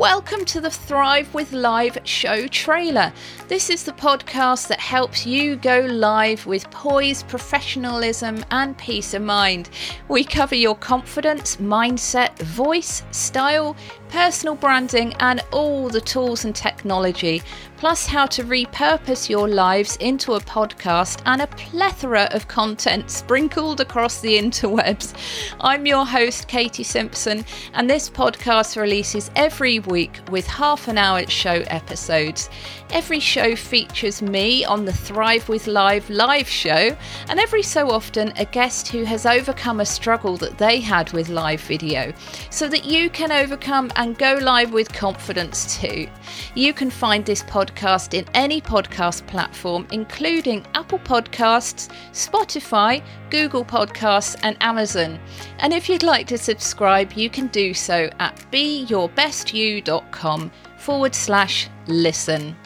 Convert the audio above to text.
Welcome to the Thrive with Live show trailer. This is the podcast that helps you go live with poise, professionalism, and peace of mind. We cover your confidence, mindset, voice, style, personal branding, and all the tools and technology, plus how to repurpose your lives into a podcast and a plethora of content sprinkled across the interwebs. I'm your host, Katy Simpson, and this podcast releases every week with half an hour show episodes. Every show features me on the Thrive with Live live show, and every so often a guest who has overcome a struggle that they had with live video, so that you can overcome and go live with confidence too. You can find this podcast in any podcast platform, including Apple Podcasts, Spotify, Google Podcasts, and Amazon. And if you'd like to subscribe, you can do so at beyourbestYou.com forward slash listen.